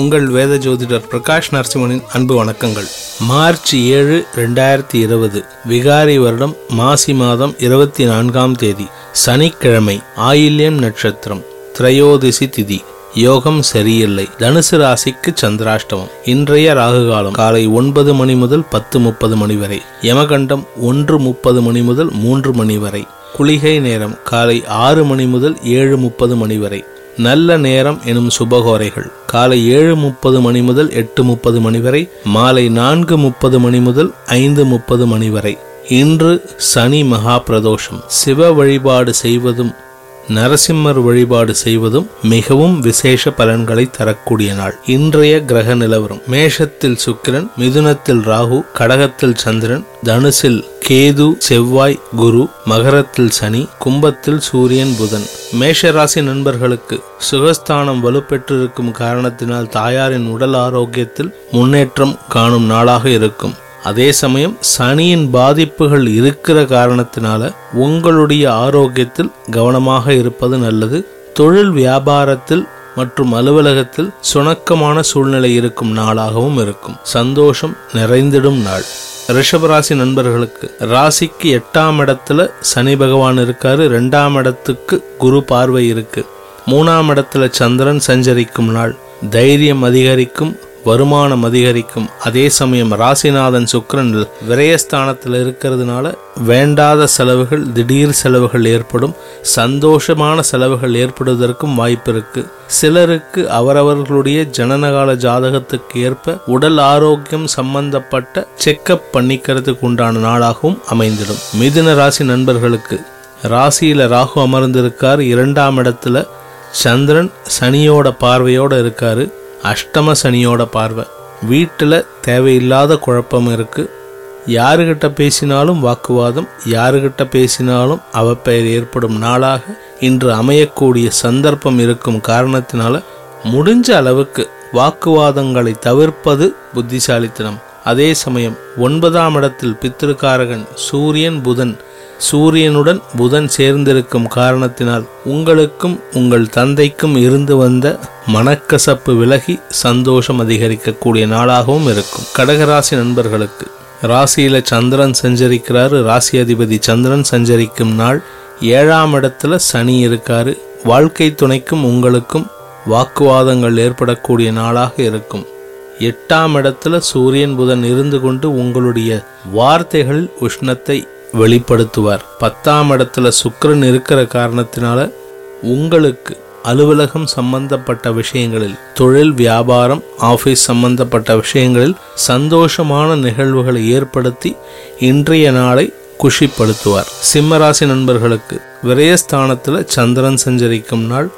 உங்கள் வேத ஜோதிடர் பிரகாஷ் நரசிம்மனின் அன்பு வணக்கங்கள். மார்ச் ஏழு ரெண்டாயிரத்தி இருபது விகாரி வருடம் மாசி மாதம் இருபத்தி நான்காம் தேதி சனிக்கிழமை ஆயில்யம் நட்சத்திரம் திரையோதிசி திதி யோகம் சரியில்லை தனுசு ராசிக்கு சந்திராஷ்டமம். இன்றைய ராகு காலம் காலை ஒன்பது மணி முதல் பத்து முப்பது மணி வரை யமகண்டம் ஒன்று முப்பது மணி முதல் மூன்று மணி வரை குளிகை நேரம் காலை ஆறு மணி முதல் ஏழு முப்பது மணி வரை நல்ல நேரம் எனும் சுபகோரைகள். காலை ஏழு முப்பது மணி முதல் எட்டு முப்பது மணி வரை மாலை நான்கு முப்பது மணி முதல் ஐந்து முப்பது மணி வரை. இன்று சனி மகா பிரதோஷம் சிவ வழிபாடு செய்வதும் நரசிம்மர் வழிபாடு செய்வதும் மிகவும் விசேஷ பலன்களை தரக்கூடிய நாள். இன்றைய கிரக நிலவரம். மேஷத்தில் சுக்கிரன் மிதுனத்தில் ராகு கடகத்தில் சந்திரன் தனுசில் கேது செவ்வாய் குரு மகரத்தில் சனி கும்பத்தில் சூரியன் புதன். மேஷராசி நண்பர்களுக்கு சுகஸ்தானம் வலுப்பெற்றிருக்கும் காரணத்தினால் தாயாரின் உடல் ஆரோக்கியத்தில் முன்னேற்றம் காணும் நாளாக இருக்கும். அதே சமயம் சனியின் பாதிப்புகள் இருக்கிற காரணத்தினால உங்களுடைய ஆரோக்கியத்தில் கவனமாக இருப்பது நல்லது. தொழில் வியாபாரத்தில் மற்றும் அலுவலகத்தில் சுணக்கமான சூழ்நிலை இருக்கும் நாளாகவும் இருக்கும். சந்தோஷம் நிறைந்திடும் நாள். ரிஷபராசி நண்பர்களுக்கு ராசிக்கு எட்டாம் இடத்துல சனி பகவான் இருக்காரு. ரெண்டாம் இடத்துக்கு குரு பார்வை இருக்கு. மூணாம் இடத்துல சந்திரன் சஞ்சரிக்கும் நாள். தைரியம் அதிகரிக்கும். வருமானம் அதிகரிக்கும். அதே சமயம் ராசிநாதன் சுக்கரன் விரயஸ்தானத்தில் இருக்கிறதுனால வேண்டாத செலவுகள் திடீர் செலவுகள் ஏற்படும். சந்தோஷமான செலவுகள் ஏற்படுவதற்கும் வாய்ப்பு இருக்கு. சிலருக்கு அவரவர்களுடைய ஜனனகால ஜாதகத்துக்கு ஏற்ப உடல் ஆரோக்கியம் சம்பந்தப்பட்ட செக்கப் பண்ணிக்கிறதுக்கு உண்டான நாளாகவும் அமைந்திடும். மிதுன ராசி நண்பர்களுக்கு ராசியில ராகு அமர்ந்திருக்கார். இரண்டாம் இடத்துல சந்திரன் சனியோட பார்வையோட இருக்காரு. அஷ்டம சனியோட பார்வை. வீட்டில் தேவையில்லாத குழப்பம் இருக்கு. யாருகிட்ட பேசினாலும் வாக்குவாதம் யாருகிட்ட பேசினாலும் அவப்பெயர் ஏற்படும் நாளாக இன்று அமையக்கூடிய சந்தர்ப்பம் இருக்கும் காரணத்தினால முடிஞ்ச அளவுக்கு வாக்குவாதங்களை தவிர்ப்பது புத்திசாலித்தனம். அதே சமயம் ஒன்பதாம் இடத்தில் பித்திருக்காரகன் சூரியன் புதன் சூரியனுடன் புதன் சேர்ந்திருக்கும் காரணத்தினால் உங்களுக்கும் உங்கள் தந்தைக்கும் இருந்து வந்த மனக்கசப்பு விலகி சந்தோஷம் அதிகரிக்கக்கூடிய நாளாகவும் இருக்கும். கடகராசி நண்பர்களுக்கு ராசியில சந்திரன் சஞ்சரிக்கிறாரு. ராசி அதிபதி சந்திரன் சஞ்சரிக்கும் நாள் ஏழாம் இடத்துல சனி இருக்காரு. வாழ்க்கை துணைக்கும் உங்களுக்கும் வாக்குவாதங்கள் ஏற்படக்கூடிய நாளாக இருக்கும். எட்டாம் இடத்துல சூரியன் புதன் இருந்து கொண்டு உங்களுடைய வார்த்தைகளில் உஷ்ணத்தை வெளிப்படுத்துவார். பத்தாம் இடத்துல சுக்கரன் இருக்கிற காரணத்தினால உங்களுக்கு அலுவலகம் சம்பந்தப்பட்ட விஷயங்களில் தொழில் வியாபாரம் ஆபீஸ் சம்பந்தப்பட்ட விஷயங்களில் சந்தோஷமான நிகழ்வுகளை ஏற்படுத்தி இன்றைய நாளை குஷிப்படுத்துவார். சிம்மராசி நண்பர்களுக்கு விரயஸ்தானத்தில் சந்திரன் சஞ்சரிக்கும் நாள்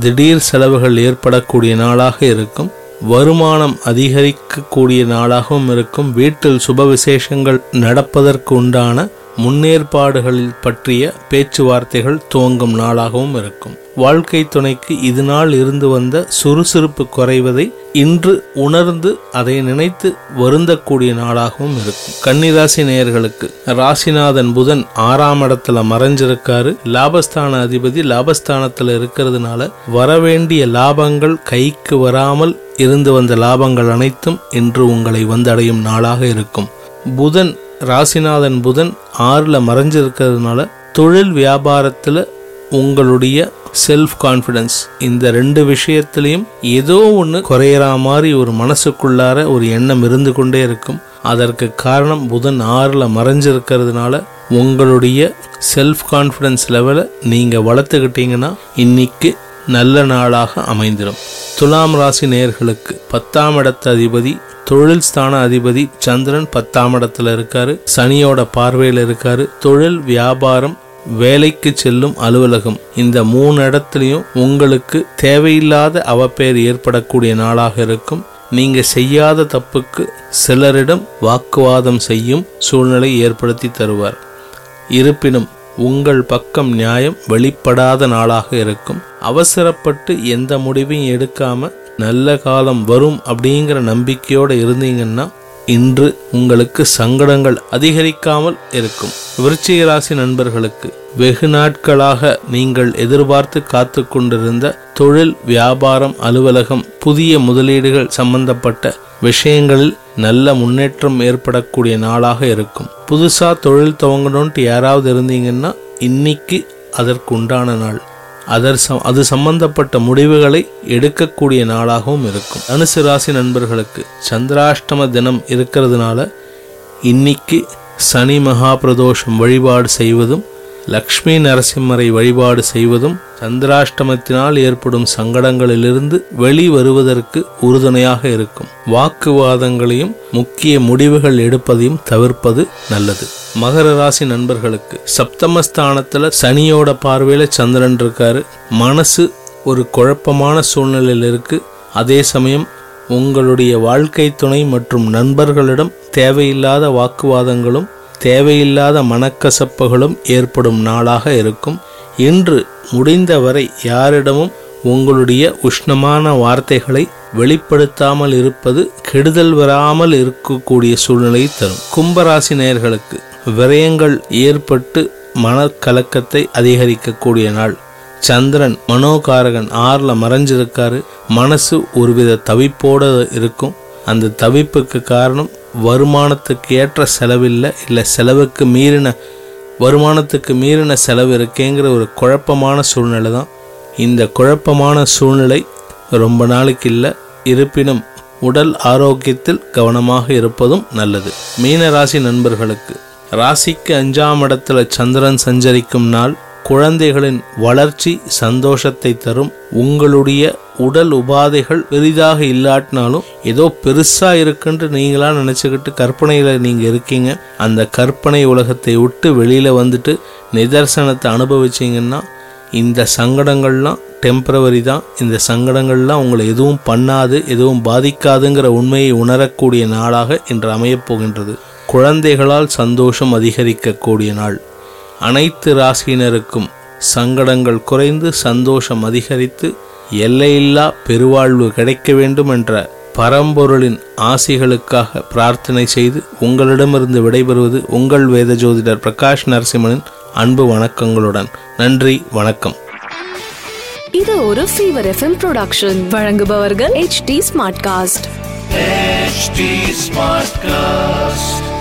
திடீர் செலவுகள் ஏற்படக்கூடிய நாளாக இருக்கும். வருமானம் அதிகரிக்கக்கூடிய நாளாகவும் இருக்கும். வீட்டில் சுப விசேஷங்கள் நடப்பதற்கு உண்டான முன்னேற்பாடுகளில் பற்றிய பேச்சுவார்த்தைகள் துவங்கும் நாளாகவும் இருக்கும். வாழ்க்கை துணைக்கு இது நாள் இருந்து வந்த சுறுசுறுப்பு குறைவதை இன்று உணர்ந்து அதை நினைத்து வருந்தக்கூடிய நாளாகவும் இருக்கும். கன்னிராசி நேயர்களுக்கு ராசிநாதன் புதன் ஆறாம் இடத்துல மறைஞ்சிருக்காரு. லாபஸ்தான அதிபதி லாபஸ்தானத்துல இருக்கிறதுனால வரவேண்டிய லாபங்கள் கைக்கு வராமல் இருந்து வந்த லாபங்கள் அனைத்தும் இன்று உங்களை வந்தடையும் நாளாக இருக்கும். புதன் ராசிநாதன் புதன் ஆறில் மறைஞ்சிருக்கிறதுனால தொழில் வியாபாரத்தில் உங்களுடைய செல்ஃப் கான்ஃபிடன்ஸ் இந்த ரெண்டு விஷயத்திலையும் ஏதோ ஒன்று குறையிற மாதிரி ஒரு மனசுக்குள்ளார ஒரு எண்ணம் இருந்து கொண்டே இருக்கும். அதற்கு காரணம் புதன் ஆறில் மறைஞ்சிருக்கிறதுனால உங்களுடைய செல்ஃப் கான்ஃபிடன்ஸ் லெவலை நீங்கள் வளர்த்துக்கிட்டீங்கன்னா இன்னைக்கு நல்ல நாளாக அமைந்திடும் துலாம் ராசி நேயர்களுக்கு பத்தாம் இடத்து அதிபதி தொழில் ஸ்தான அதிபதி சந்திரன் பத்தாம் இடத்துல இருக்காரு சனியோட பார்வையில் இருக்காரு. தொழில் வியாபாரம் வேலைக்கு செல்லும் அலுவலகம் இந்த மூணு இடத்துலையும் உங்களுக்கு தேவையில்லாத அவப்பெயர் ஏற்படக்கூடிய நாளாக இருக்கும். நீங்க செய்யாத தப்புக்கு சிலரிடம் வாக்குவாதம் செய்யும் சூழ்நிலை ஏற்படுத்தி தருவார். இருப்பினும் உங்கள் பக்கம் நியாயம் வெளிப்படாத நாளாக இருக்கும். அவசரப்பட்டு எந்த முடிவையும் எடுக்காம நல்ல காலம் வரும் அப்படிங்கிற நம்பிக்கையோடு இருந்தீங்கன்னா இன்று உங்களுக்கு சங்கடங்கள் அதிகரிக்காமல் இருக்கும். விருச்சிக ராசி நண்பர்களுக்கு வெகு நாட்களாக நீங்கள் எதிர்பார்த்து காத்து கொண்டிருந்த தொழில் வியாபாரம் அலுவலகம் புதிய முதலீடுகள் சம்பந்தப்பட்ட விஷயங்களில் நல்ல முன்னேற்றம் ஏற்படக்கூடிய நாளாக இருக்கும். புதுசாக தொழில் துவங்கணுன்ட்டு யாராவது இருந்தீங்கன்னா இன்னைக்கு அதற்கு உண்டான நாள். அதர் சம் அது சம்பந்தப்பட்ட முடிவுகளை எடுக்கக்கூடிய நாளாகவும் இருக்கும். தனுசு ராசி நண்பர்களுக்கு சந்திராஷ்டம தினம் இருக்கிறதுனால இன்னைக்கு சனி மகா பிரதோஷம் வழிபாடு செய்வதும் லக்ஷ்மி நரசிம்மரை வழிபாடு செய்வதும் சந்திராஷ்டமத்தினால் ஏற்படும் சங்கடங்களிலிருந்து வெளி வருவதற்கு உறுதுணையாக இருக்கும். வாக்குவாதங்களையும் முக்கிய முடிவுகள் எடுப்பதையும் தவிர்ப்பது நல்லது. மகர ராசி நண்பர்களுக்கு சப்தமஸ்தானத்துல சனியோட பார்வையில சந்திரன் இருக்காரு. மனசு ஒரு குழப்பமான சூழ்நிலையில் இருக்கு. அதே சமயம் உங்களுடைய வாழ்க்கை துணை மற்றும் நண்பர்களிடம் தேவையில்லாத வாக்குவாதங்களும் தேவையில்லாத மனக்கசப்புகளும் ஏற்படும் நாளாக இருக்கும். இன்று முடிந்தவரை யாரிடமும் உங்களுடைய உஷ்ணமான வார்த்தைகளை வெளிப்படுத்தாமல் இருப்பது கெடுதல் வராமல் இருக்கக்கூடிய சூழ்நிலையை தரும். கும்பராசி நேயர்களுக்கு விரயங்கள் ஏற்பட்டு மனக்கலக்கத்தை அதிகரிக்கக்கூடிய நாள். சந்திரன் மனோகாரகன் ஆறில் மறைஞ்சிருக்காரு. மனசு ஒருவித தவிப்போட இருக்கும். அந்த தவிப்புக்கு காரணம் வருமானத்துக்கு ஏற்ற செலவில்லை இல்லை செலவுக்கு மீறின வருமானத்துக்கு மீறின செலவு இருக்கேங்கிற ஒரு குழப்பமான சூழ்நிலை தான். இந்த குழப்பமான சூழ்நிலை ரொம்ப நாளைக்கு இல்லை இருப்பினும் உடல் ஆரோக்கியத்தில் கவனமாக இருப்பதும் நல்லது. மீன ராசி நண்பர்களுக்கு ராசிக்கு அஞ்சாம் இடத்துல சந்திரன் சஞ்சரிக்கும் நாள் குழந்தைகளின் வளர்ச்சி சந்தோஷத்தை தரும். உங்களுடைய உடல் உபாதைகள் பெரிதாக இல்லாட்டினாலும் ஏதோ பெருசா இருக்குன்ட்டு நீங்களா நினைச்சுக்கிட்டு கற்பனையில நீங்க இருக்கீங்க. அந்த கற்பனை உலகத்தை விட்டு வெளியில வந்துட்டு நிதர்சனத்தை அனுபவிச்சீங்கன்னா இந்த சங்கடங்கள்லாம் டெம்பரவரி தான். இந்த சங்கடங்கள்லாம் உங்களை எதுவும் பண்ணாது எதுவும் பாதிக்காதுங்கிற உண்மையை உணரக்கூடிய நாளாக இன்று அமையப் போகின்றது. குழந்தைகளால் சந்தோஷம் அதிகரிக்கக்கூடிய நாள். அனைத்து ராசியினருக்கும் சங்கடங்கள் குறைந்து சந்தோஷம் அதிகரித்து எல்லையில்லா பெருவாழ்வு கிடைக்க வேண்டும் என்ற பரம்பொருளின் ஆசிகளுக்காக பிரார்த்தனை செய்து உங்களிடமிருந்து விடைபெறுவது உங்கள் வேத ஜோதிடர் பிரகாஷ் நரசிம்மனின் அன்பு வணக்கங்களுடன். நன்றி வணக்கம். இது ஒரு ஃபீவர் எஃப்எம் ப்ரொடக்ஷன் வழங்குபவர்கள் H D Smartcast HT Smartcast.